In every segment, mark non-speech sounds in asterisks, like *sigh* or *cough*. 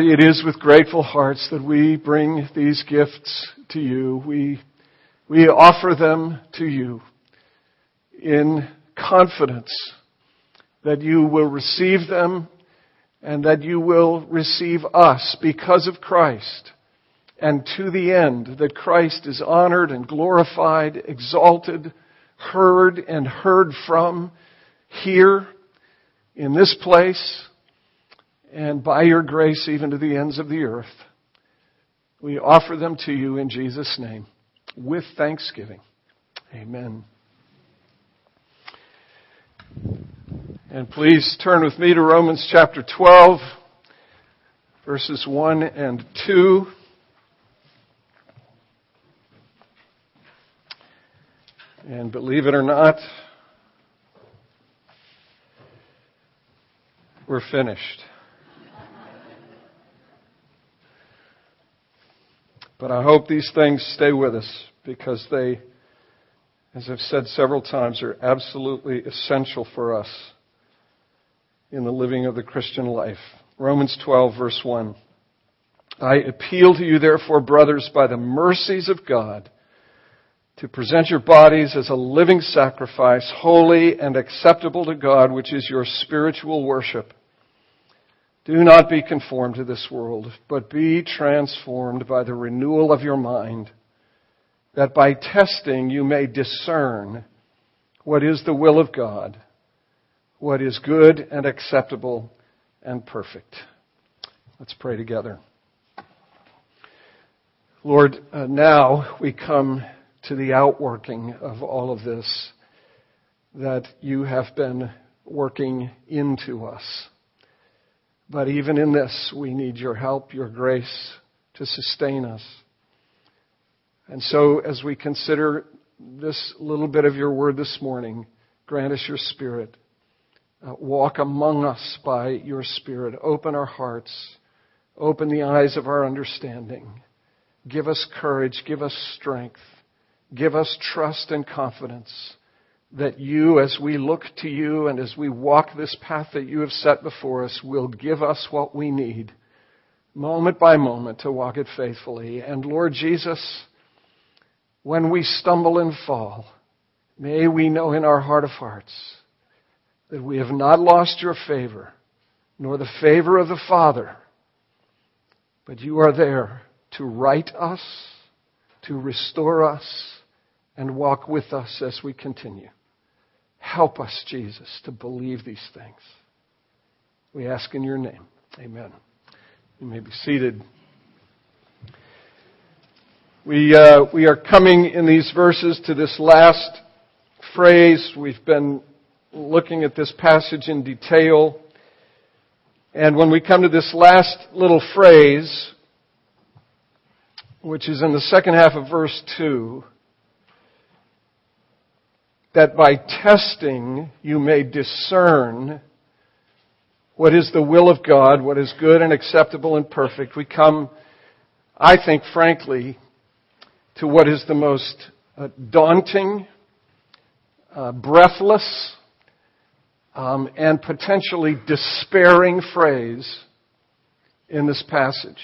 It is with grateful hearts that we bring these gifts to you. We, we offer them to you in confidence that you will receive them and that you will receive us because of Christ and to the end that Christ is honored and glorified, exalted, heard and heard from here in this place and by your grace even to the ends of the earth. We offer them to you in Jesus' name with thanksgiving. Amen. And please turn with me to Romans chapter 12, verses 1 and 2. And believe it or not, we're finished. But I hope these things stay with us because they, as I've said several times, are absolutely essential for us in the living of the Christian life. Romans 12 verse 1. I appeal to you therefore, brothers, by the mercies of God, to present your bodies as a living sacrifice, holy and acceptable to God, which is your spiritual worship. Do not be conformed to this world, but be transformed by the renewal of your mind, that by testing you may discern what is the will of God, what is good and acceptable and perfect. Let's pray together. Lord, uh, now we come to the outworking of all of this that you have been working into us. But even in this, we need your help, your grace to sustain us. And so, as we consider this little bit of your word this morning, grant us your spirit. Uh, walk among us by your spirit. Open our hearts. Open the eyes of our understanding. Give us courage. Give us strength. Give us trust and confidence that you, as we look to you and as we walk this path that you have set before us, will give us what we need, moment by moment, to walk it faithfully. And Lord Jesus, when we stumble and fall, may we know in our heart of hearts that we have not lost your favor, nor the favor of the Father, but you are there to right us, to restore us, and walk with us as we continue. Help us, Jesus, to believe these things. We ask in your name. Amen. You may be seated. We, uh, we are coming in these verses to this last phrase. We've been looking at this passage in detail. And when we come to this last little phrase, which is in the second half of verse 2, that by testing you may discern what is the will of God, what is good and acceptable and perfect. We come, I think, frankly, to what is the most uh, daunting, uh, breathless, um, and potentially despairing phrase in this passage.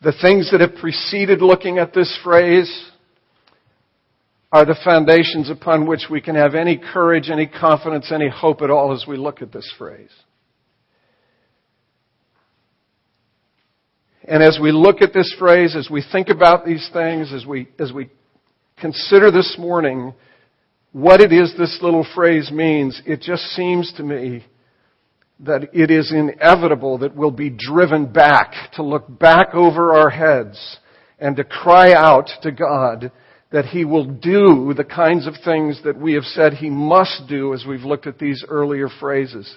The things that have preceded looking at this phrase are the foundations upon which we can have any courage, any confidence, any hope at all as we look at this phrase. And as we look at this phrase, as we think about these things, as we, as we consider this morning what it is this little phrase means, it just seems to me that it is inevitable that we'll be driven back to look back over our heads and to cry out to God that He will do the kinds of things that we have said He must do as we've looked at these earlier phrases.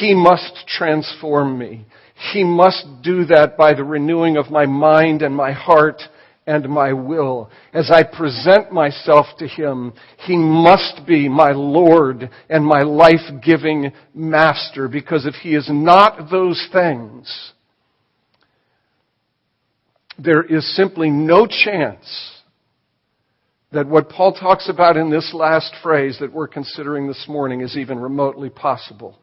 He must transform me. He must do that by the renewing of my mind and my heart and my will. As I present myself to Him, He must be my Lord and my life-giving Master because if He is not those things, there is simply no chance that what Paul talks about in this last phrase that we're considering this morning is even remotely possible.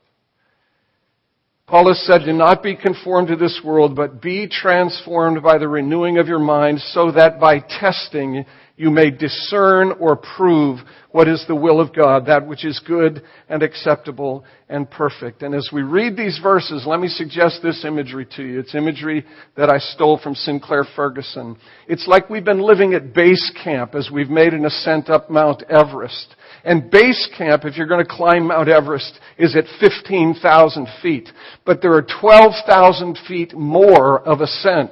Paul has said, do not be conformed to this world, but be transformed by the renewing of your mind so that by testing you may discern or prove what is the will of God, that which is good and acceptable and perfect. And as we read these verses, let me suggest this imagery to you. It's imagery that I stole from Sinclair Ferguson. It's like we've been living at base camp as we've made an ascent up Mount Everest. And base camp, if you're going to climb Mount Everest, is at 15,000 feet. But there are 12,000 feet more of ascent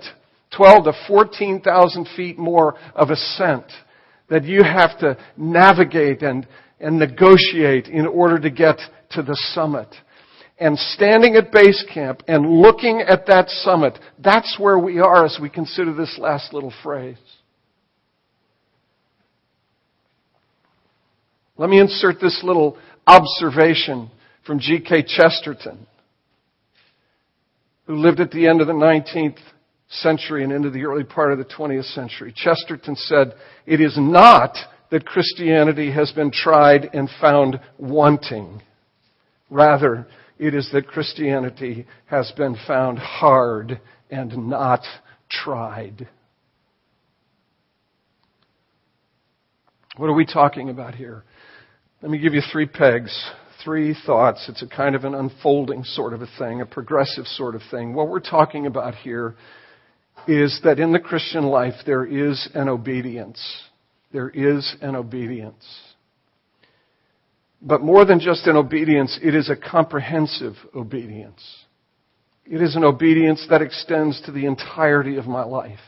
12 to 14,000 feet more of ascent that you have to navigate and, and negotiate in order to get to the summit. And standing at base camp and looking at that summit, that's where we are as we consider this last little phrase. Let me insert this little observation from G.K. Chesterton, who lived at the end of the 19th century and into the early part of the 20th century. Chesterton said, It is not that Christianity has been tried and found wanting. Rather, it is that Christianity has been found hard and not tried. What are we talking about here? Let me give you three pegs three thoughts. It's a kind of an unfolding sort of a thing, a progressive sort of thing. What we're talking about here is that in the Christian life there is an obedience. There is an obedience. But more than just an obedience, it is a comprehensive obedience. It is an obedience that extends to the entirety of my life.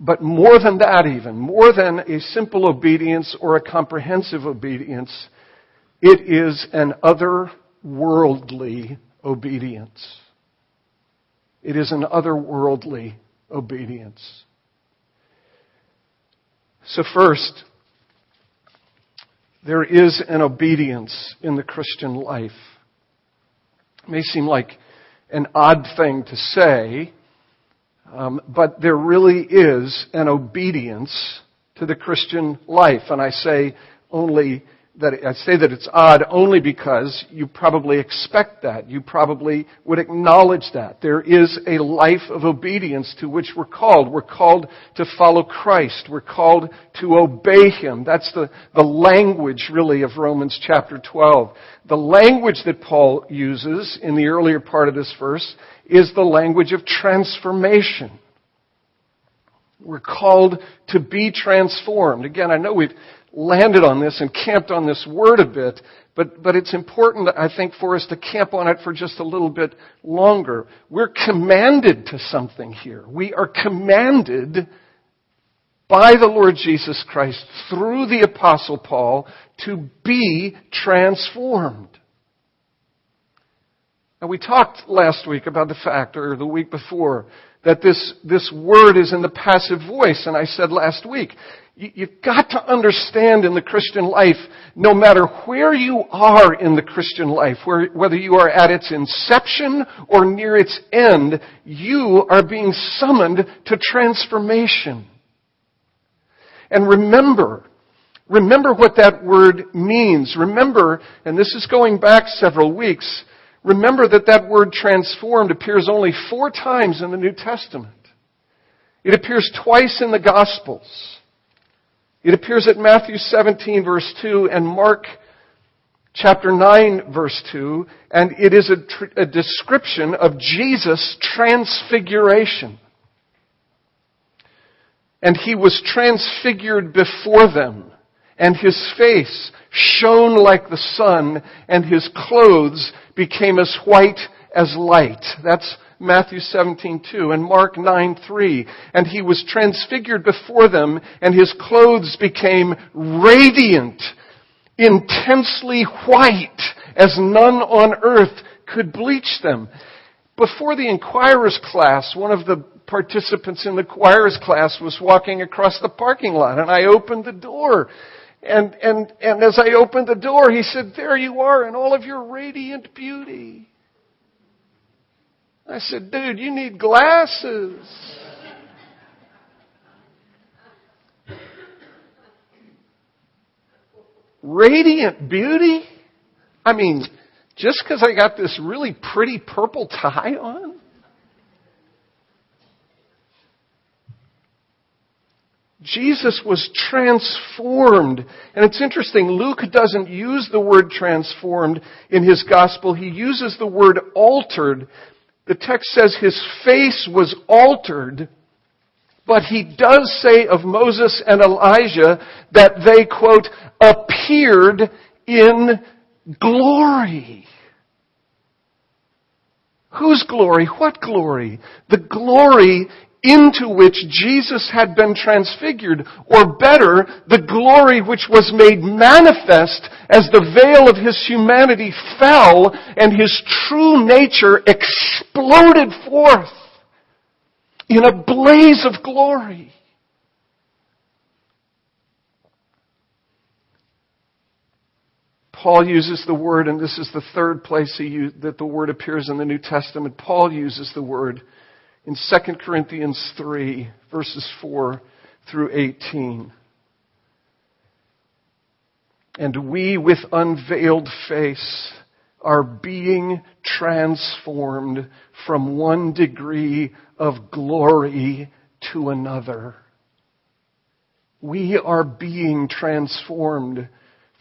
But more than that even, more than a simple obedience or a comprehensive obedience, it is an otherworldly obedience. It is an otherworldly obedience. So, first, there is an obedience in the Christian life. It may seem like an odd thing to say, um, but there really is an obedience to the Christian life. And I say only that I say that it's odd only because you probably expect that. You probably would acknowledge that. There is a life of obedience to which we're called. We're called to follow Christ. We're called to obey Him. That's the, the language really of Romans chapter 12. The language that Paul uses in the earlier part of this verse is the language of transformation. We're called to be transformed. Again, I know we've landed on this and camped on this word a bit, but, but it's important, I think, for us to camp on it for just a little bit longer. We're commanded to something here. We are commanded by the Lord Jesus Christ through the Apostle Paul to be transformed. Now we talked last week about the fact, or the week before, that this, this word is in the passive voice. And I said last week, You've got to understand in the Christian life, no matter where you are in the Christian life, whether you are at its inception or near its end, you are being summoned to transformation. And remember, remember what that word means. Remember, and this is going back several weeks, remember that that word transformed appears only four times in the New Testament. It appears twice in the Gospels. It appears at Matthew 17 verse 2 and Mark chapter 9 verse 2, and it is a, tr- a description of Jesus' transfiguration. And he was transfigured before them, and his face shone like the sun, and his clothes became as white as light. That's Matthew 17:2 and Mark 9:3 and he was transfigured before them and his clothes became radiant intensely white as none on earth could bleach them. Before the inquirer's class one of the participants in the inquirer's class was walking across the parking lot and I opened the door and and and as I opened the door he said there you are in all of your radiant beauty I said, dude, you need glasses. Radiant beauty? I mean, Just because I got this really pretty purple tie on? Jesus was transformed. And it's interesting, Luke doesn't use the word transformed in his gospel. He uses the word altered. The text says his face was altered. But he does say of Moses and Elijah that they, quote, appeared in glory. Whose glory? What glory? The glory into which Jesus had been transfigured, or better, the glory which was made manifest as the veil of his humanity fell and his true nature exploded forth in a blaze of glory. Paul uses the word, and this is the third place used, that the word appears in the New Testament. Paul uses the word in 2 Corinthians 3, verses 4 through 18. And we, with unveiled face, are being transformed from one degree of glory to another. We are being transformed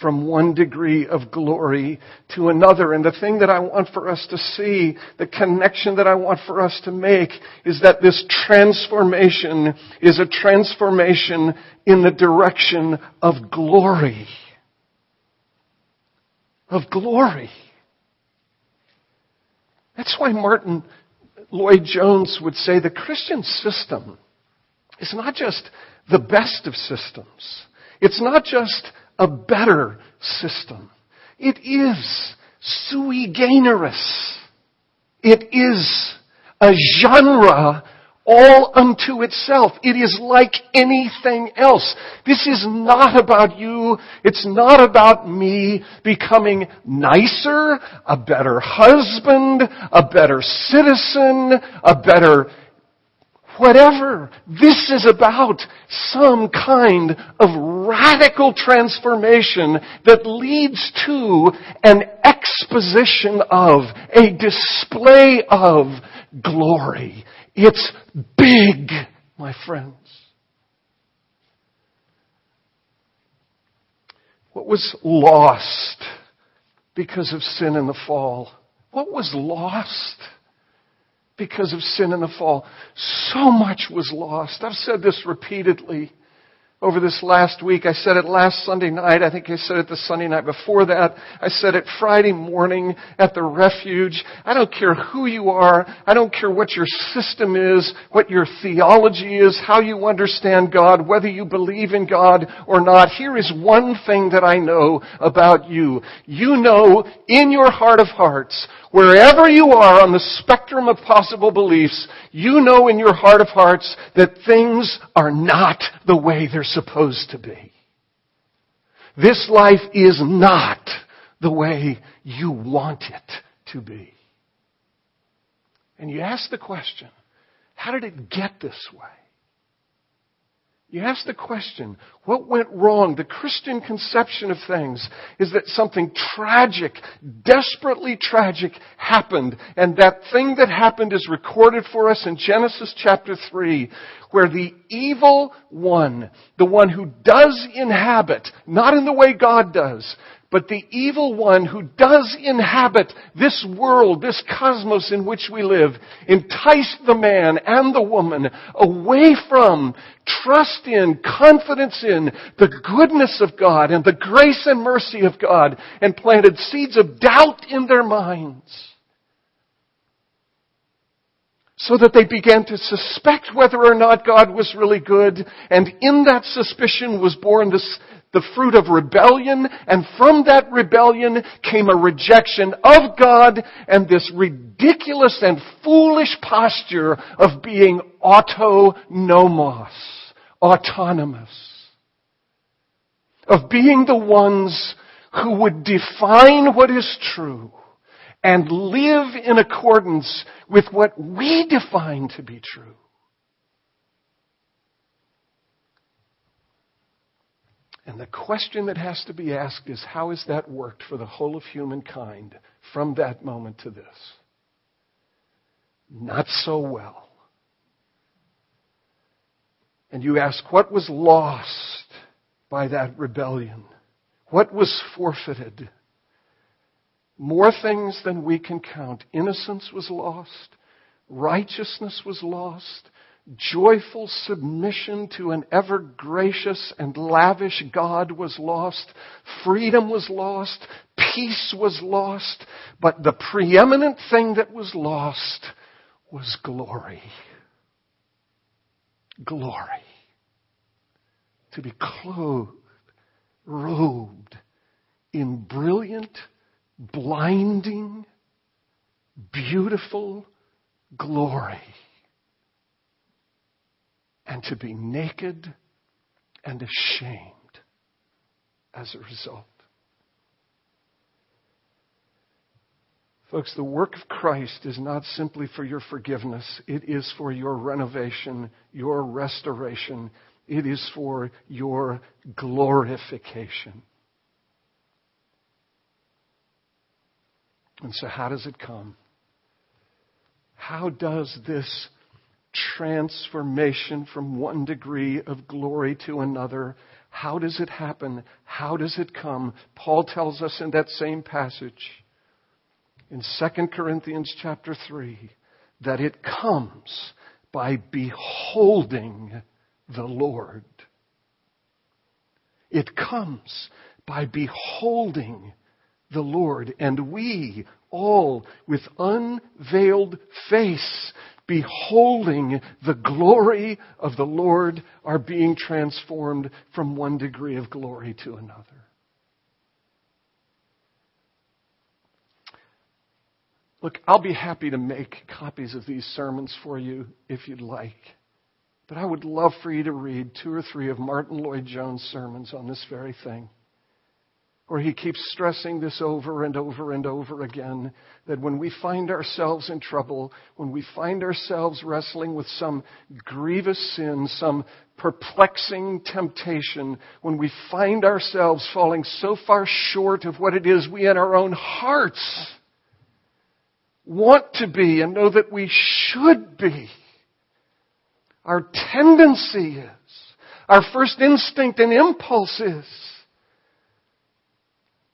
from one degree of glory to another. And the thing that I want for us to see, the connection that I want for us to make, is that this transformation is a transformation in the direction of glory. Of glory. That's why Martin Lloyd Jones would say the Christian system is not just the best of systems. It's not just a better system. It is sui generis. It is a genre all unto itself. It is like anything else. This is not about you. It's not about me becoming nicer, a better husband, a better citizen, a better whatever. This is about some kind of radical transformation that leads to an exposition of, a display of glory. It's big, my friends. What was lost because of sin and the fall? What was lost? Because of sin and the fall. So much was lost. I've said this repeatedly over this last week. I said it last Sunday night. I think I said it the Sunday night before that. I said it Friday morning at the refuge. I don't care who you are. I don't care what your system is, what your theology is, how you understand God, whether you believe in God or not. Here is one thing that I know about you. You know in your heart of hearts Wherever you are on the spectrum of possible beliefs, you know in your heart of hearts that things are not the way they're supposed to be. This life is not the way you want it to be. And you ask the question, how did it get this way? You ask the question, what went wrong? The Christian conception of things is that something tragic, desperately tragic happened. And that thing that happened is recorded for us in Genesis chapter 3, where the evil one, the one who does inhabit, not in the way God does, but the evil one who does inhabit this world, this cosmos in which we live, enticed the man and the woman away from trust in, confidence in the goodness of God and the grace and mercy of God and planted seeds of doubt in their minds. So that they began to suspect whether or not God was really good, and in that suspicion was born this, the fruit of rebellion, and from that rebellion came a rejection of God and this ridiculous and foolish posture of being autonomos, autonomous, of being the ones who would define what is true and live in accordance with what we define to be true. And the question that has to be asked is how has that worked for the whole of humankind from that moment to this? Not so well. And you ask, what was lost by that rebellion? What was forfeited? More things than we can count. Innocence was lost. Righteousness was lost. Joyful submission to an ever gracious and lavish God was lost. Freedom was lost. Peace was lost. But the preeminent thing that was lost was glory. Glory. To be clothed, robed in brilliant, blinding, beautiful glory. And to be naked and ashamed as a result. Folks, the work of Christ is not simply for your forgiveness. It is for your renovation, your restoration. It is for your glorification. And so, how does it come? How does this transformation from one degree of glory to another, how does it happen? How does it come? Paul tells us in that same passage in 2 Corinthians chapter 3 that it comes by beholding the Lord. It comes by beholding the Lord. And we all with unveiled face, beholding the glory of the Lord, are being transformed from one degree of glory to another. Look, I'll be happy to make copies of these sermons for you if you'd like. But I would love for you to read two or three of Martyn Lloyd-Jones' sermons on this very thing, where he keeps stressing this over and over and over again that when we find ourselves in trouble, when we find ourselves wrestling with some grievous sin, some perplexing temptation, when we find ourselves falling so far short of what it is we in our own hearts want to be and know that we should be. Our tendency is, our first instinct and impulse is,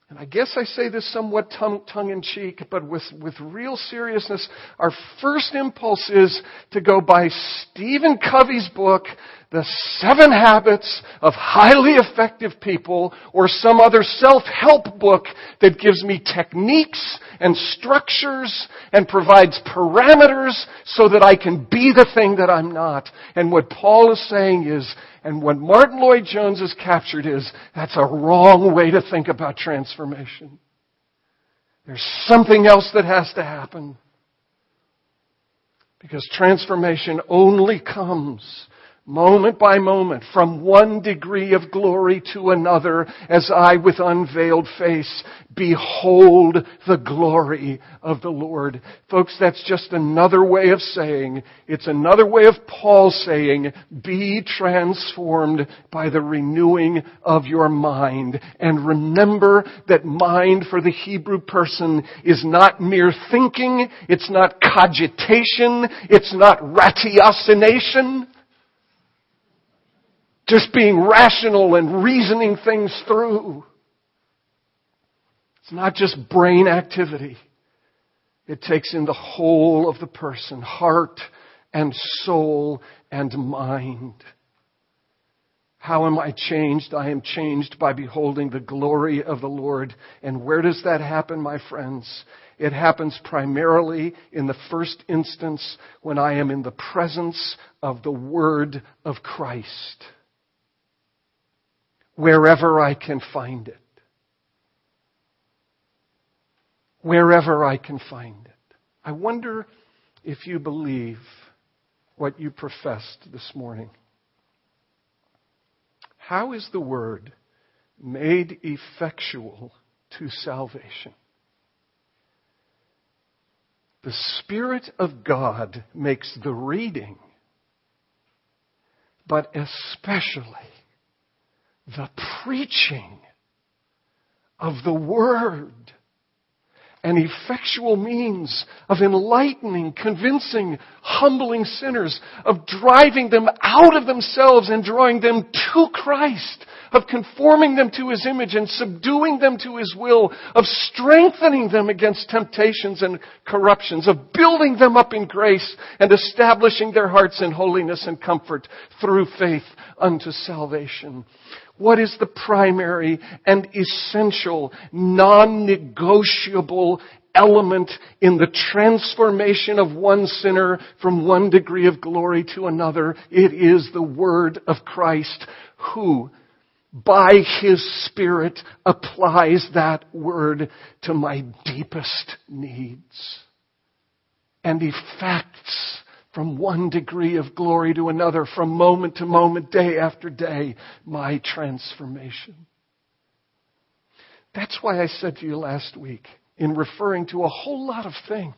and I guess I say this somewhat tongue, tongue in cheek, but with, with real seriousness, our first impulse is to go buy Stephen Covey's book, The Seven Habits of Highly Effective People, or some other self-help book that gives me techniques and structures and provides parameters so that I can be the thing that I'm not. And what Paul is saying is, and what Martyn Lloyd-Jones has captured is that's a wrong way to think about transformation. There's something else that has to happen. Because transformation only comes moment by moment, from one degree of glory to another, as I with unveiled face behold the glory of the Lord. Folks, that's just another way of saying, it's another way of Paul saying, be transformed by the renewing of your mind. And remember that mind for the Hebrew person is not mere thinking, it's not cogitation, it's not ratiocination just being rational and reasoning things through. It's not just brain activity. It takes in the whole of the person, heart and soul and mind. How am I changed? I am changed by beholding the glory of the Lord. And where does that happen, my friends? It happens primarily in the first instance when I am in the presence of the Word of Christ wherever I can find it. Wherever I can find it. I wonder if you believe what you professed this morning. How is the word made effectual to salvation? The Spirit of God makes the reading, but especially the preaching of the Word an effectual means of enlightening, convincing, humbling sinners, of driving them out of themselves and drawing them to Christ, of conforming them to His image and subduing them to His will, of strengthening them against temptations and corruptions, of building them up in grace and establishing their hearts in holiness and comfort through faith unto salvation. What is the primary and essential, non-negotiable element in the transformation of one sinner from one degree of glory to another? It is the Word of Christ who, by His Spirit, applies that Word to my deepest needs and effects from one degree of glory to another, from moment to moment, day after day, my transformation. That's why I said to you last week, in referring to a whole lot of things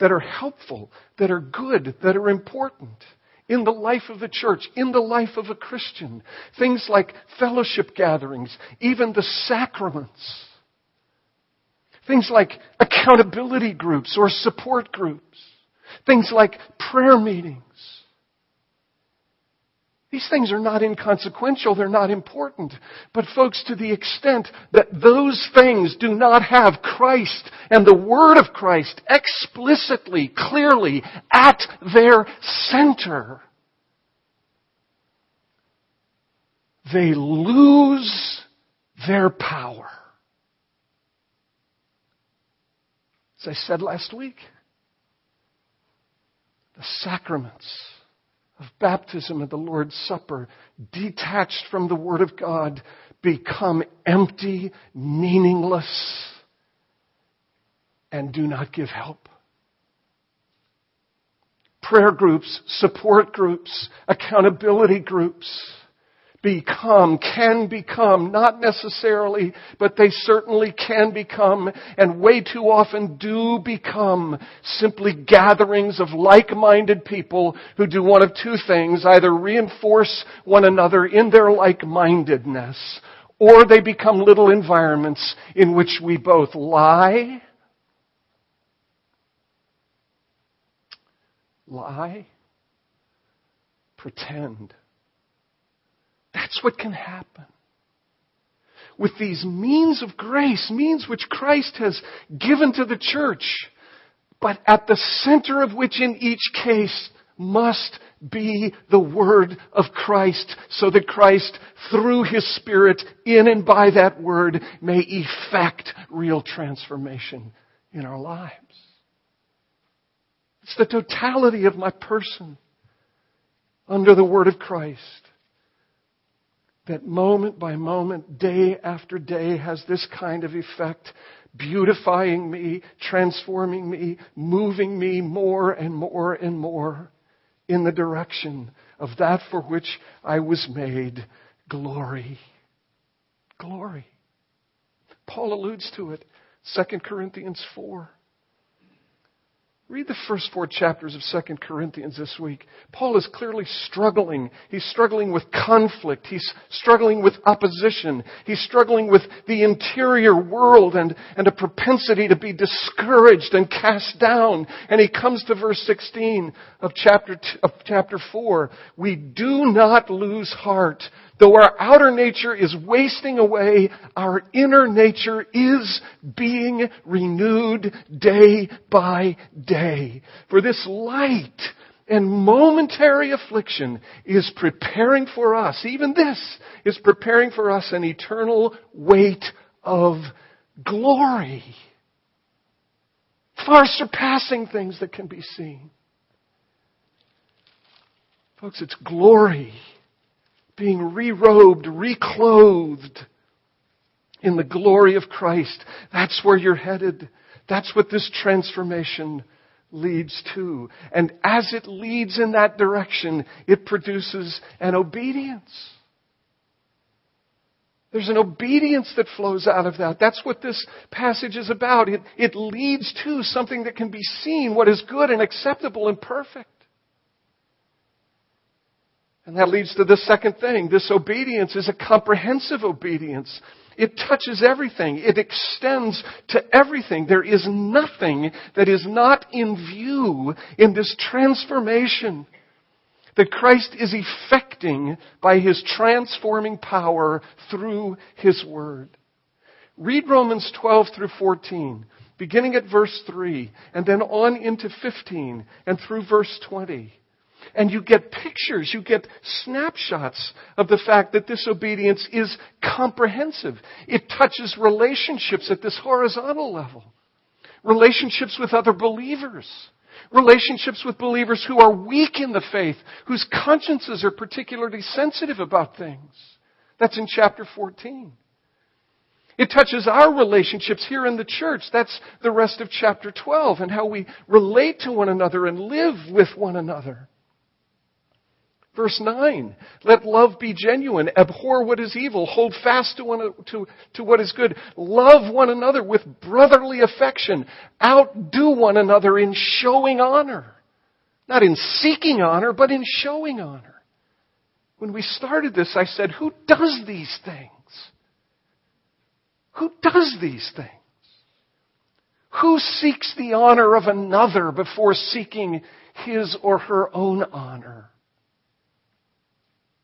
that are helpful, that are good, that are important in the life of the church, in the life of a Christian. Things like fellowship gatherings, even the sacraments. Things like accountability groups or support groups. Things like prayer meetings. These things are not inconsequential, they're not important. But folks, to the extent that those things do not have Christ and the Word of Christ explicitly, clearly at their center, they lose their power. As I said last week, the sacraments of baptism and the Lord's Supper, detached from the Word of God, become empty, meaningless, and do not give help. Prayer groups, support groups, accountability groups, become, can become, not necessarily, but they certainly can become, and way too often do become, simply gatherings of like-minded people who do one of two things, either reinforce one another in their like-mindedness, or they become little environments in which we both lie, lie, pretend, that's what can happen. With these means of grace, means which Christ has given to the church, but at the center of which in each case must be the Word of Christ, so that Christ, through His Spirit, in and by that Word, may effect real transformation in our lives. It's the totality of my person under the Word of Christ that moment by moment, day after day, has this kind of effect, beautifying me, transforming me, moving me more and more and more in the direction of that for which I was made glory. Glory. Paul alludes to it, 2 Corinthians 4. Read the first four chapters of 2 Corinthians this week. Paul is clearly struggling. He's struggling with conflict. He's struggling with opposition. He's struggling with the interior world and, and a propensity to be discouraged and cast down. And he comes to verse 16 of chapter, of chapter 4. We do not lose heart. Though our outer nature is wasting away, our inner nature is being renewed day by day. For this light and momentary affliction is preparing for us, even this is preparing for us an eternal weight of glory. Far surpassing things that can be seen. Folks, it's glory being re-robed, reclothed in the glory of Christ. That's where you're headed. That's what this transformation leads to. And as it leads in that direction, it produces an obedience. There's an obedience that flows out of that. That's what this passage is about. It, it leads to something that can be seen, what is good and acceptable and perfect. And that leads to the second thing. This obedience is a comprehensive obedience. It touches everything. It extends to everything. There is nothing that is not in view in this transformation that Christ is effecting by His transforming power through His Word. Read Romans 12 through 14, beginning at verse 3, and then on into 15, and through verse 20. And you get pictures, you get snapshots of the fact that this obedience is comprehensive. It touches relationships at this horizontal level. Relationships with other believers. Relationships with believers who are weak in the faith, whose consciences are particularly sensitive about things. That's in chapter 14. It touches our relationships here in the church. That's the rest of chapter 12 and how we relate to one another and live with one another. Verse 9, let love be genuine. Abhor what is evil. Hold fast to, one, to, to what is good. Love one another with brotherly affection. Outdo one another in showing honor. Not in seeking honor, but in showing honor. When we started this, I said, who does these things? Who does these things? Who seeks the honor of another before seeking his or her own honor?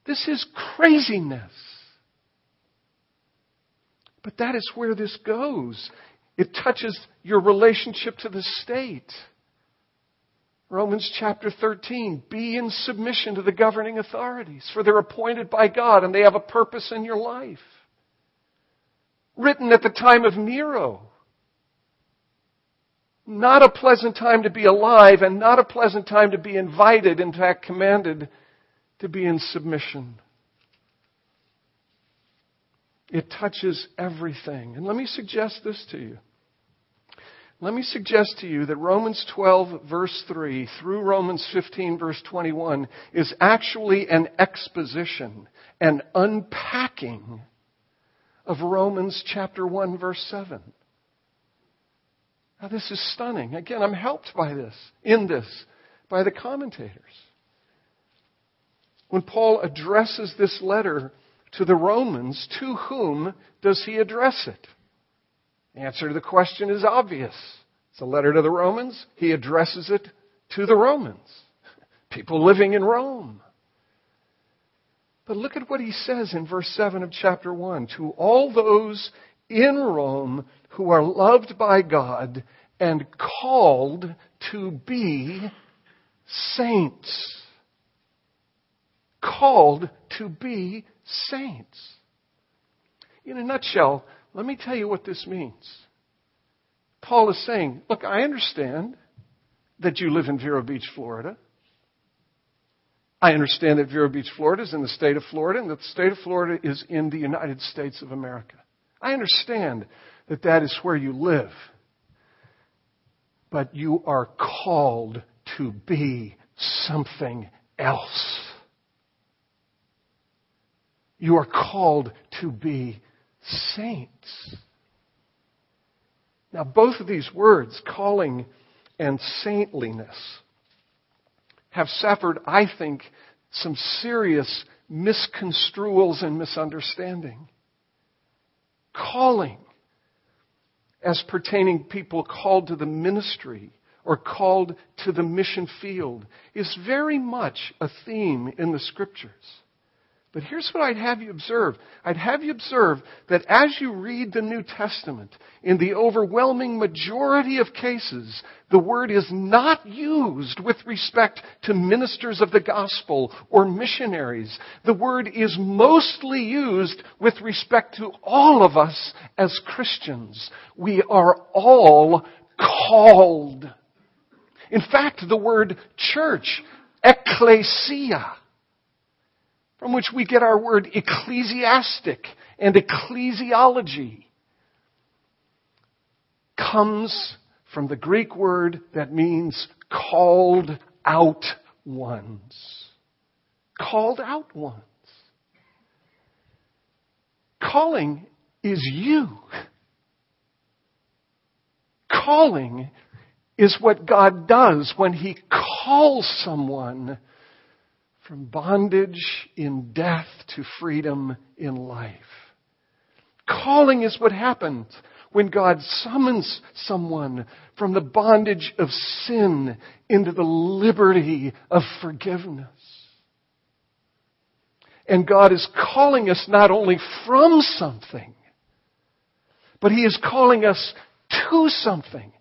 This is craziness. But that is where this goes. It touches your relationship to the state. Romans chapter 13, be in submission to the governing authorities, for they're appointed by God and they have a purpose in your life. Written at the time of Nero. Not a pleasant time to be alive and not a pleasant time to be invited, in fact commanded to be in submission. It touches everything. And let me suggest this to you. Let me suggest to you that Romans 12 verse 3 through Romans 15 verse 21 is actually an exposition, an unpacking of Romans chapter 1 verse 7. Now this is stunning. Again, I'm helped by this, in this, by the commentators when Paul addresses this letter to the Romans, to whom does he address it? The answer to the question is obvious. It's a letter to the Romans. He addresses it to the Romans, people living in Rome. But look at what he says in verse 7 of chapter 1 To all those in Rome who are loved by God and called to be saints called to be saints. In a nutshell, let me tell you what this means. Paul is saying, look, I understand that you live in Vero Beach, Florida. I understand that Vero Beach, Florida is in the state of Florida and that the state of Florida is in the United States of America. I understand that that is where you live. But you are called to be something else. You are called to be saints. Now, both of these words, calling and saintliness, have suffered, I think, some serious misconstruals and misunderstanding. Calling, as pertaining people called to the ministry or called to the mission field, is very much a theme in the scriptures. But here's what I'd have you observe. I'd have you observe that as you read the New Testament, in the overwhelming majority of cases, the word is not used with respect to ministers of the gospel or missionaries. The word is mostly used with respect to all of us as Christians. We are all called. In fact, the word church, ecclesia, from which we get our word ecclesiastic and ecclesiology, comes from the Greek word that means called out ones. Called out ones. Calling is you. Calling is what God does when He calls someone from bondage in death to freedom in life. Calling is what happens when God summons someone from the bondage of sin into the liberty of forgiveness. And God is calling us not only from something, but He is calling us to something.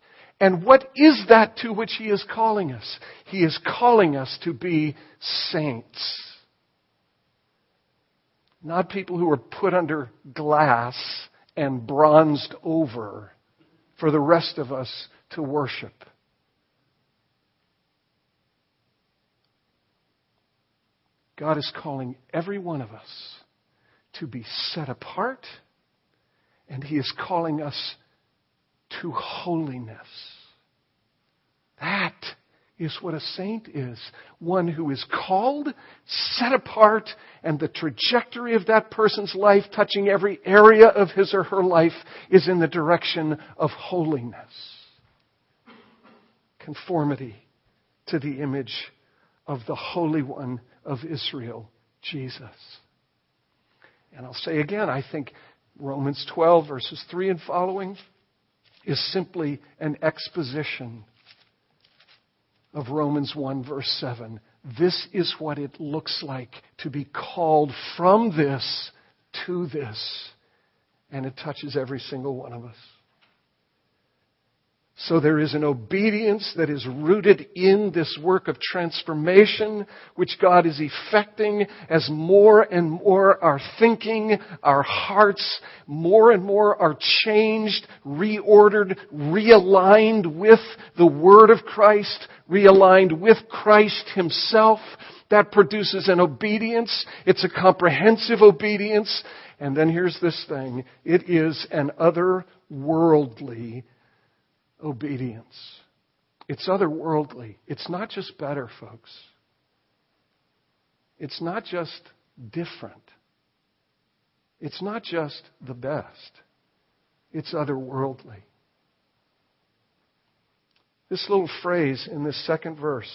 And what is that to which He is calling us? He is calling us to be saints. Not people who are put under glass and bronzed over for the rest of us to worship. God is calling every one of us to be set apart, and He is calling us to holiness. That is what a saint is. One who is called, set apart, and the trajectory of that person's life, touching every area of his or her life, is in the direction of holiness. Conformity to the image of the Holy One of Israel, Jesus. And I'll say again, I think Romans 12, verses 3 and following, is simply an exposition of Romans 1, verse 7. This is what it looks like to be called from this to this. And it touches every single one of us. So there is an obedience that is rooted in this work of transformation, which God is effecting as more and more our thinking, our hearts, more and more are changed, reordered, realigned with the Word of Christ, realigned with Christ Himself. That produces an obedience. It's a comprehensive obedience. And then here's this thing. It is an otherworldly obedience. It's otherworldly. It's not just better, folks. It's not just different. It's not just the best. It's otherworldly. This little phrase in this second verse,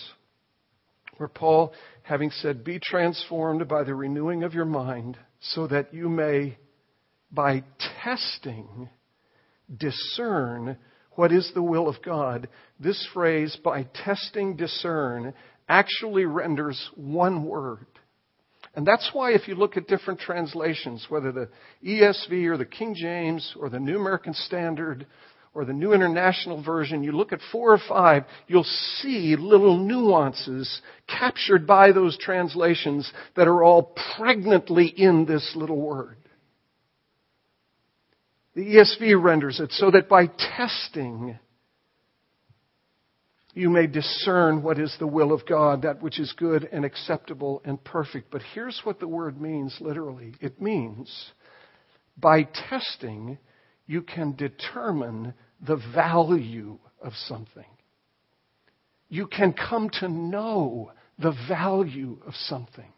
where Paul, having said, Be transformed by the renewing of your mind, so that you may, by testing, discern what is the will of God, this phrase, by testing discern, actually renders one word. And that's why if you look at different translations, whether the ESV or the King James or the New American Standard or the New International Version, you look at four or five, you'll see little nuances captured by those translations that are all pregnantly in this little word. The ESV renders it so that by testing, you may discern what is the will of God, that which is good and acceptable and perfect. But here's what the word means literally it means by testing, you can determine the value of something. You can come to know the value of something.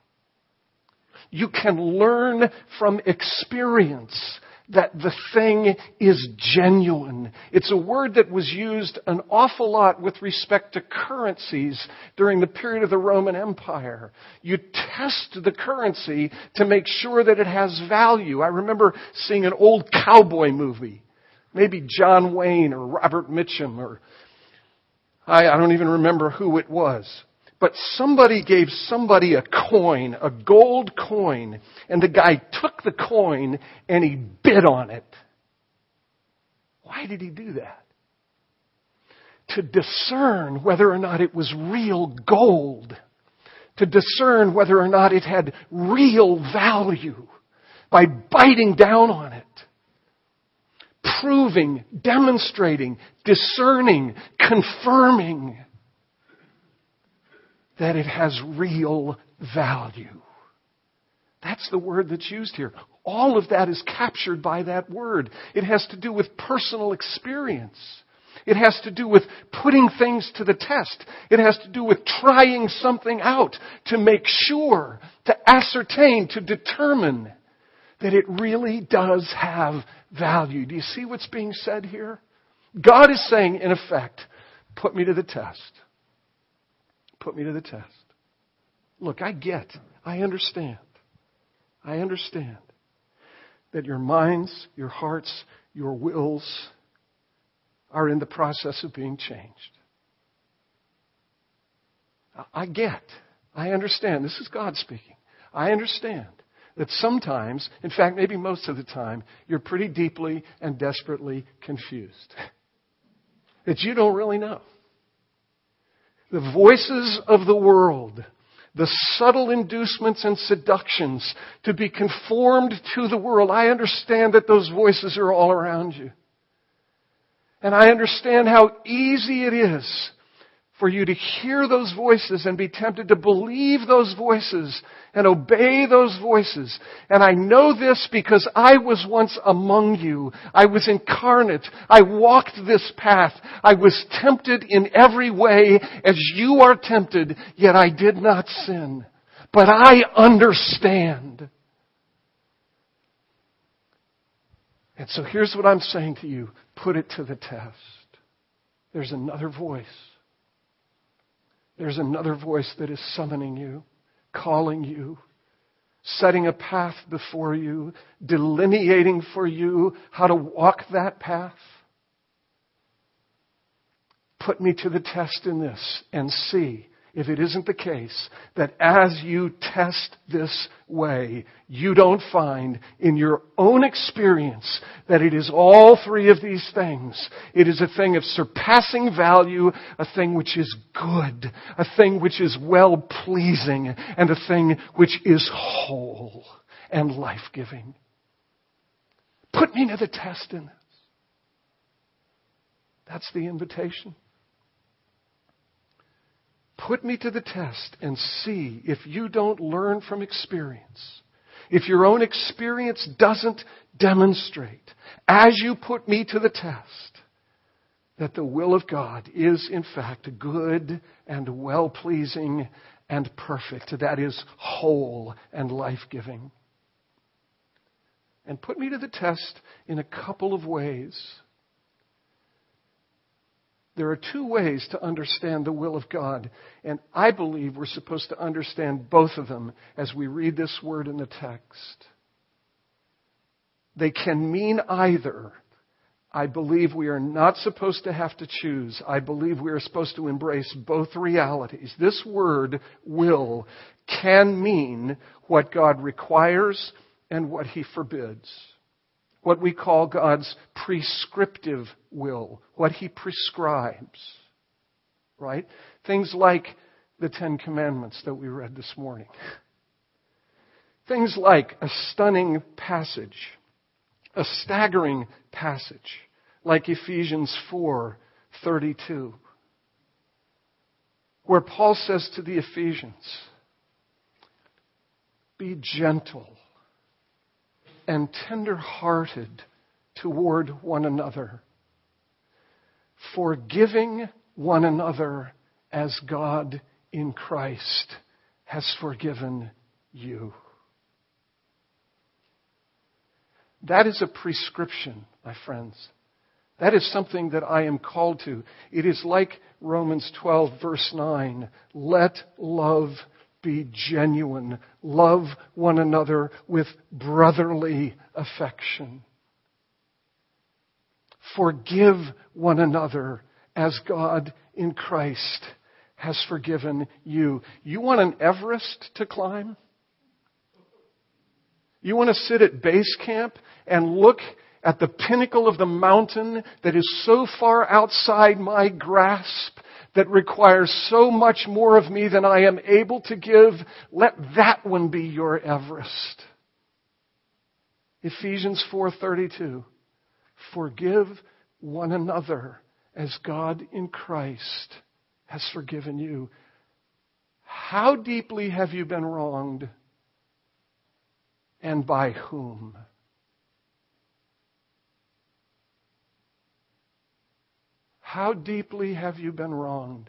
You can learn from experience that the thing is genuine. It's a word that was used an awful lot with respect to currencies during the period of the Roman Empire. You test the currency to make sure that it has value. I remember seeing an old cowboy movie. Maybe John Wayne or Robert Mitchum or I, I don't even remember who it was. But somebody gave somebody a coin, a gold coin, and the guy took the coin and he bid on it. Why did he do that? To discern whether or not it was real gold. To discern whether or not it had real value by biting down on it. Proving, demonstrating, discerning, confirming that it has real value. That's the word that's used here. All of that is captured by that word. It has to do with personal experience. It has to do with putting things to the test. It has to do with trying something out to make sure, to ascertain, to determine that it really does have value. Do you see what's being said here? God is saying, in effect, put me to the test. Put me to the test. Look, I get, I understand, I understand that your minds, your hearts, your wills are in the process of being changed. I get, I understand. This is God speaking. I understand that sometimes, in fact, maybe most of the time, you're pretty deeply and desperately confused. *laughs* that you don't really know. The voices of the world, the subtle inducements and seductions to be conformed to the world, I understand that those voices are all around you. And I understand how easy it is for you to hear those voices and be tempted to believe those voices and obey those voices. And I know this because I was once among you. I was incarnate. I walked this path. I was tempted in every way as you are tempted, yet I did not sin. But I understand. And so here's what I'm saying to you. Put it to the test. There's another voice there's another voice that is summoning you, calling you, setting a path before you, delineating for you how to walk that path. Put me to the test in this and see if it isn't the case that as you test this way, you don't find in your own experience that it is all three of these things. It is a thing of surpassing value, a thing which is good, a thing which is well pleasing, and a thing which is whole and life giving. Put me to the test in this. That's the invitation. Put me to the test and see if you don't learn from experience. If your own experience doesn't demonstrate, as you put me to the test, that the will of God is in fact good and well pleasing and perfect. That is whole and life giving. And put me to the test in a couple of ways. There are two ways to understand the will of God, and I believe we're supposed to understand both of them as we read this word in the text. They can mean either. I believe we are not supposed to have to choose. I believe we are supposed to embrace both realities. This word, will, can mean what God requires and what He forbids what we call God's prescriptive will, what He prescribes. Right? Things like the Ten Commandments that we read this morning. Things like a stunning passage, a staggering passage, like Ephesians 4:32, where Paul says to the Ephesians, "Be gentle and tender-hearted toward one another, forgiving one another as God in Christ has forgiven you. That is a prescription, my friends. That is something that I am called to. It is like Romans 12, verse 9. Let love be genuine. Love one another with brotherly affection. Forgive one another as God in Christ has forgiven you. You want an Everest to climb? You want to sit at base camp and look at the pinnacle of the mountain that is so far outside my grasp that requires so much more of me than I am able to give, let that one be your Everest. Ephesians 4:32 Forgive one another as God in Christ has forgiven you. How deeply have you been wronged and by whom? How deeply have you been wronged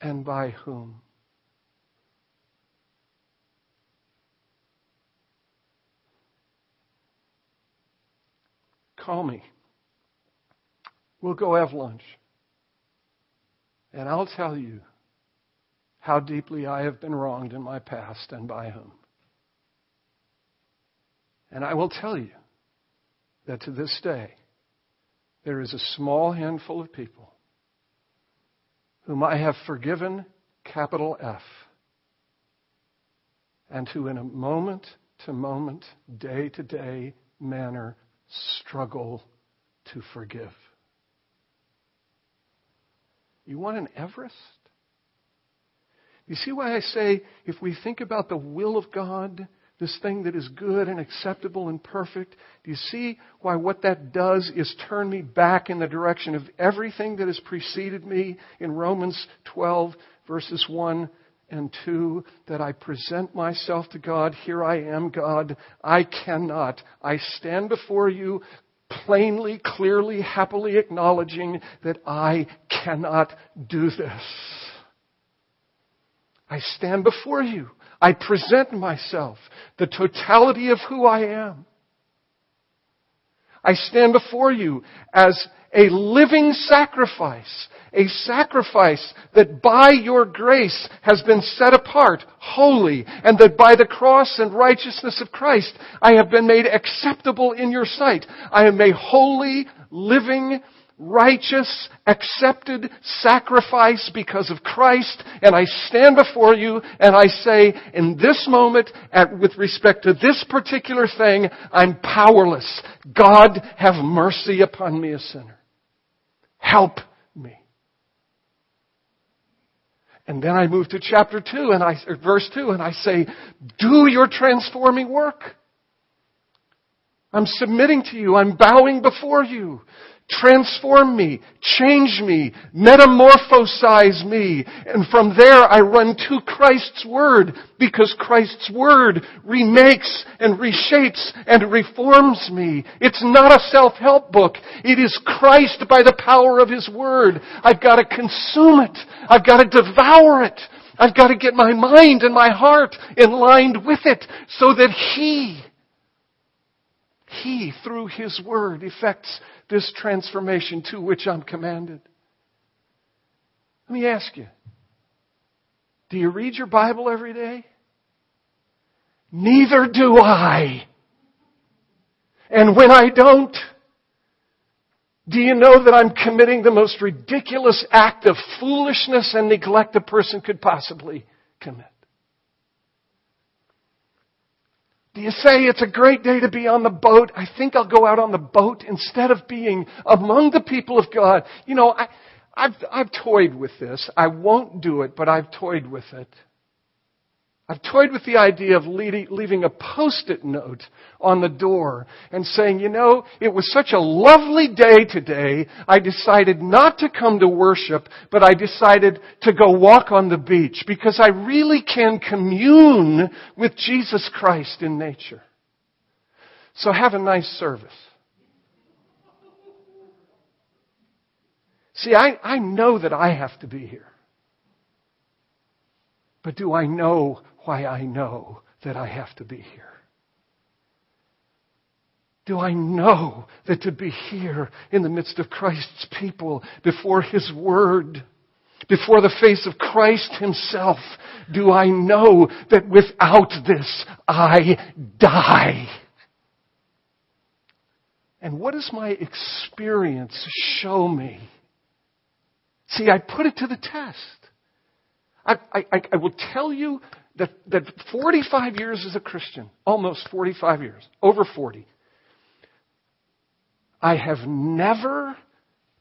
and by whom? Call me. We'll go have lunch. And I'll tell you how deeply I have been wronged in my past and by whom. And I will tell you that to this day, there is a small handful of people whom I have forgiven, capital F, and who in a moment to moment, day to day manner struggle to forgive. You want an Everest? You see why I say if we think about the will of God, this thing that is good and acceptable and perfect, do you see why what that does is turn me back in the direction of everything that has preceded me in Romans 12, verses 1 and 2, that I present myself to God. Here I am, God. I cannot. I stand before you plainly, clearly, happily acknowledging that I cannot do this. I stand before you. I present myself, the totality of who I am. I stand before you as a living sacrifice, a sacrifice that by your grace has been set apart, holy, and that by the cross and righteousness of Christ I have been made acceptable in your sight. I am a holy, living, righteous, accepted sacrifice because of Christ, and I stand before you and I say, in this moment, at, with respect to this particular thing, I'm powerless. God have mercy upon me, a sinner. Help me. And then I move to chapter 2 and I, verse 2 and I say, do your transforming work. I'm submitting to you. I'm bowing before you. Transform me, change me, metamorphosize me. And from there I run to Christ's Word because Christ's Word remakes and reshapes and reforms me. It's not a self-help book. It is Christ by the power of His Word. I've got to consume it. I've got to devour it. I've got to get my mind and my heart in line with it so that He he, through His Word, effects this transformation to which I'm commanded. Let me ask you do you read your Bible every day? Neither do I. And when I don't, do you know that I'm committing the most ridiculous act of foolishness and neglect a person could possibly commit? Do you say it's a great day to be on the boat? I think I'll go out on the boat instead of being among the people of God. You know, I, I've, I've toyed with this. I won't do it, but I've toyed with it. I've toyed with the idea of leaving a post-it note on the door and saying, you know, it was such a lovely day today, I decided not to come to worship, but I decided to go walk on the beach because I really can commune with Jesus Christ in nature. So have a nice service. See, I, I know that I have to be here. But do I know why I know that I have to be here? Do I know that to be here in the midst of Christ's people, before His Word, before the face of Christ Himself, do I know that without this I die? And what does my experience show me? See, I put it to the test. I, I, I will tell you that, that 45 years as a Christian, almost 45 years, over 40, I have never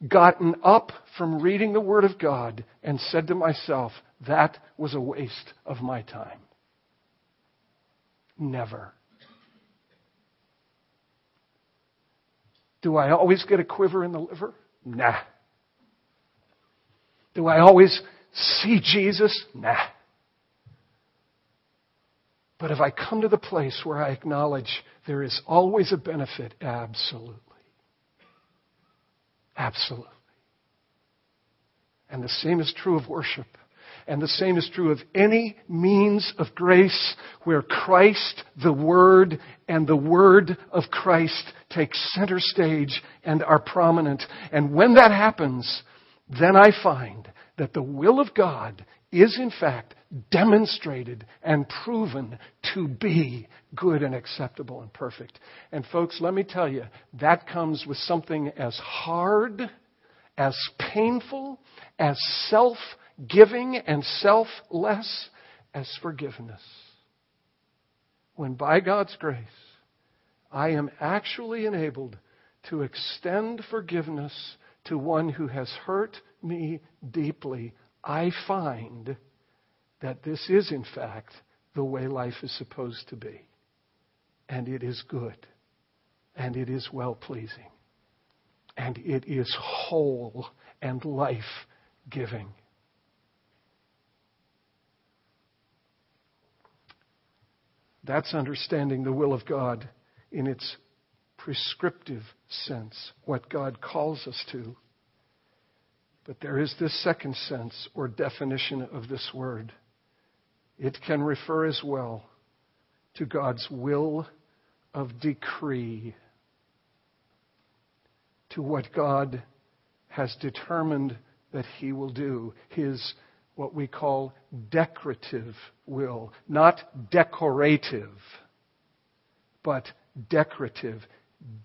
gotten up from reading the Word of God and said to myself, that was a waste of my time. Never. Do I always get a quiver in the liver? Nah. Do I always see Jesus? Nah. But if I come to the place where I acknowledge there is always a benefit, absolutely. Absolutely. And the same is true of worship. And the same is true of any means of grace where Christ, the Word, and the Word of Christ take center stage and are prominent. And when that happens, then I find that the will of God is in fact demonstrated and proven to be good and acceptable and perfect. And folks, let me tell you, that comes with something as hard, as painful, as self giving and selfless as forgiveness. When by God's grace, I am actually enabled to extend forgiveness to one who has hurt me deeply, I find that this is, in fact, the way life is supposed to be. And it is good. And it is well pleasing. And it is whole and life giving. That's understanding the will of God in its prescriptive sense, what God calls us to. But there is this second sense or definition of this word. It can refer as well to God's will of decree, to what God has determined that He will do, His what we call decretive will, not decorative, but decretive.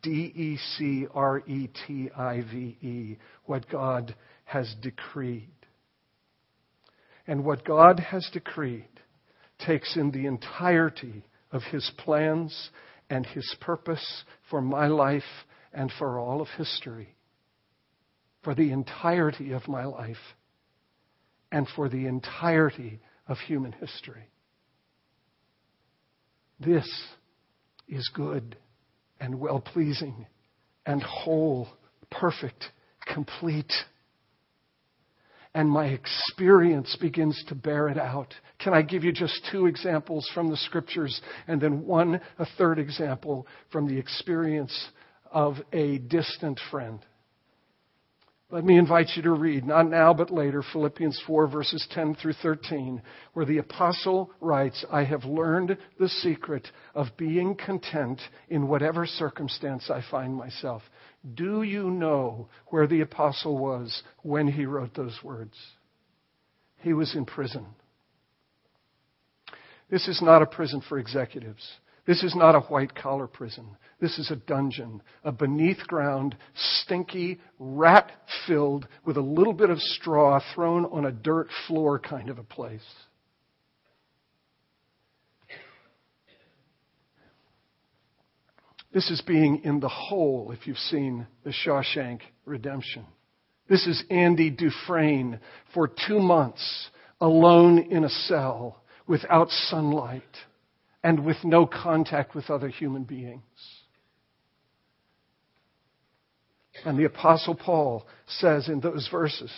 D E C R E T I V E, what God has decreed. And what God has decreed takes in the entirety of His plans and His purpose for my life and for all of history, for the entirety of my life and for the entirety of human history. This is good and well pleasing and whole, perfect, complete and my experience begins to bear it out. Can I give you just two examples from the scriptures and then one, a third example from the experience of a distant friend? Let me invite you to read, not now but later, Philippians 4, verses 10 through 13, where the apostle writes, I have learned the secret of being content in whatever circumstance I find myself. Do you know where the apostle was when he wrote those words? He was in prison. This is not a prison for executives. This is not a white collar prison. This is a dungeon, a beneath ground, stinky, rat filled, with a little bit of straw thrown on a dirt floor kind of a place. This is being in the hole, if you've seen the Shawshank Redemption. This is Andy Dufresne for two months alone in a cell without sunlight and with no contact with other human beings. And the Apostle Paul says in those verses,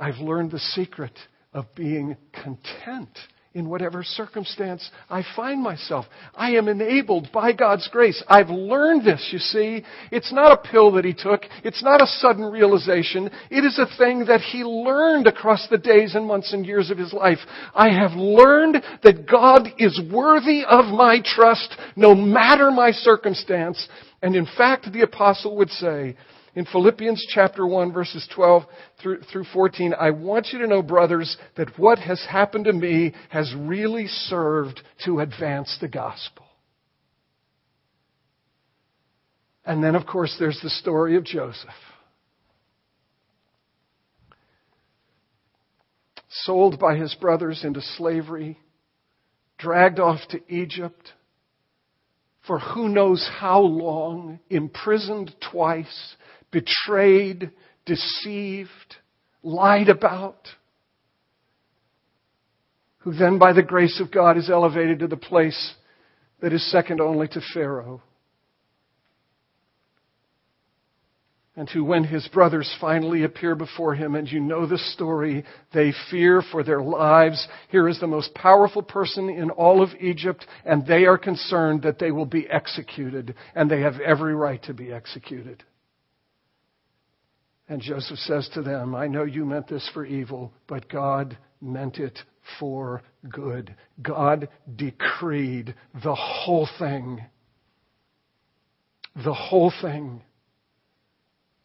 I've learned the secret of being content in whatever circumstance I find myself. I am enabled by God's grace. I've learned this, you see. It's not a pill that he took. It's not a sudden realization. It is a thing that he learned across the days and months and years of his life. I have learned that God is worthy of my trust no matter my circumstance. And in fact, the apostle would say, in Philippians chapter 1 verses 12 through, through 14, I want you to know, brothers, that what has happened to me has really served to advance the gospel. And then, of course, there's the story of Joseph. Sold by his brothers into slavery, dragged off to Egypt for who knows how long, imprisoned twice, betrayed, deceived, lied about, who then, by the grace of God, is elevated to the place that is second only to Pharaoh. And who, when his brothers finally appear before him, and you know the story, they fear for their lives. Here is the most powerful person in all of Egypt, and they are concerned that they will be executed, and they have every right to be executed. And Joseph says to them, I know you meant this for evil, but God meant it for good. God decreed the whole thing. The whole thing.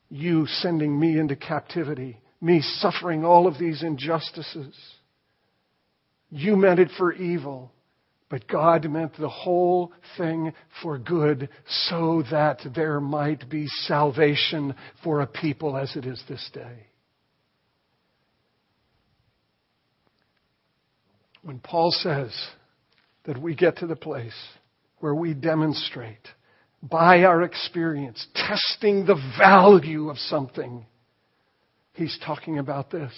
You sending me into captivity me suffering all of these injustices. You meant it for evil, but God meant the whole thing for good so that there might be salvation for a people as it is this day. When Paul says that we get to the place where we demonstrate by our experience, testing the value of something, he's talking about this.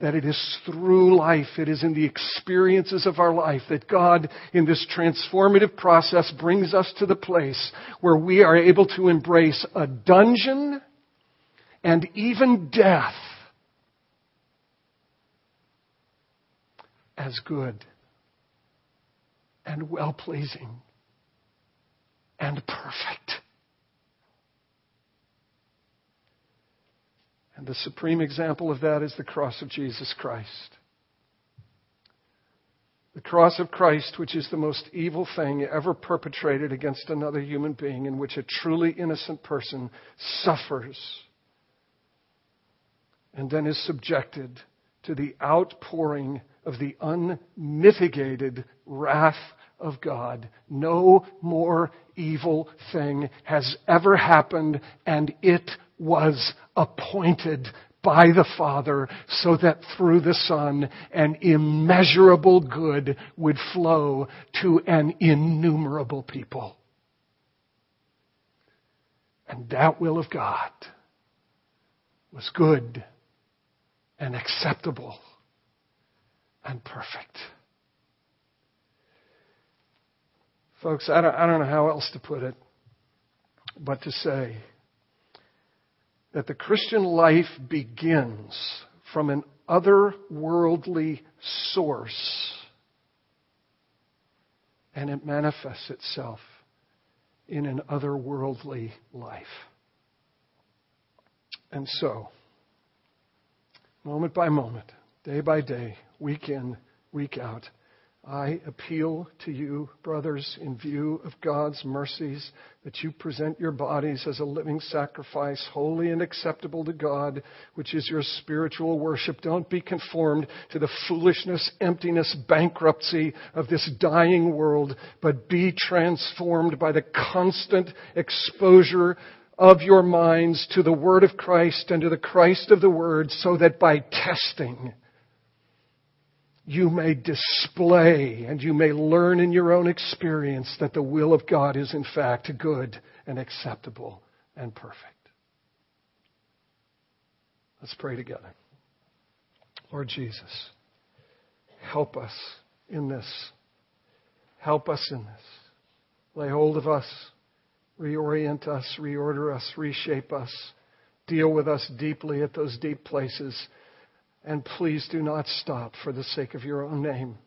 That it is through life, it is in the experiences of our life that God, in this transformative process, brings us to the place where we are able to embrace a dungeon and even death as good and well pleasing and perfect. And the supreme example of that is the cross of Jesus Christ. The cross of Christ, which is the most evil thing ever perpetrated against another human being, in which a truly innocent person suffers and then is subjected to the outpouring of the unmitigated wrath of God. No more evil thing has ever happened, and it was appointed by the Father so that through the Son an immeasurable good would flow to an innumerable people. And that will of God was good and acceptable and perfect. Folks, I don't, I don't know how else to put it, but to say that the Christian life begins from an otherworldly source and it manifests itself in an otherworldly life. And so, moment by moment, day by day, week in, week out, I appeal to you, brothers, in view of God's mercies, that you present your bodies as a living sacrifice, holy and acceptable to God, which is your spiritual worship. Don't be conformed to the foolishness, emptiness, bankruptcy of this dying world, but be transformed by the constant exposure of your minds to the Word of Christ and to the Christ of the Word, so that by testing, you may display and you may learn in your own experience that the will of God is in fact good and acceptable and perfect. Let's pray together. Lord Jesus, help us in this. Help us in this. Lay hold of us, reorient us, reorder us, reshape us, deal with us deeply at those deep places and please do not stop for the sake of your own name,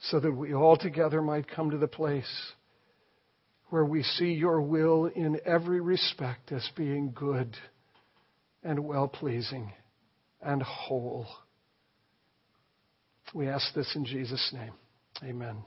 so that we all together might come to the place where we see your will in every respect as being good and well pleasing and whole. We ask this in Jesus' name. Amen.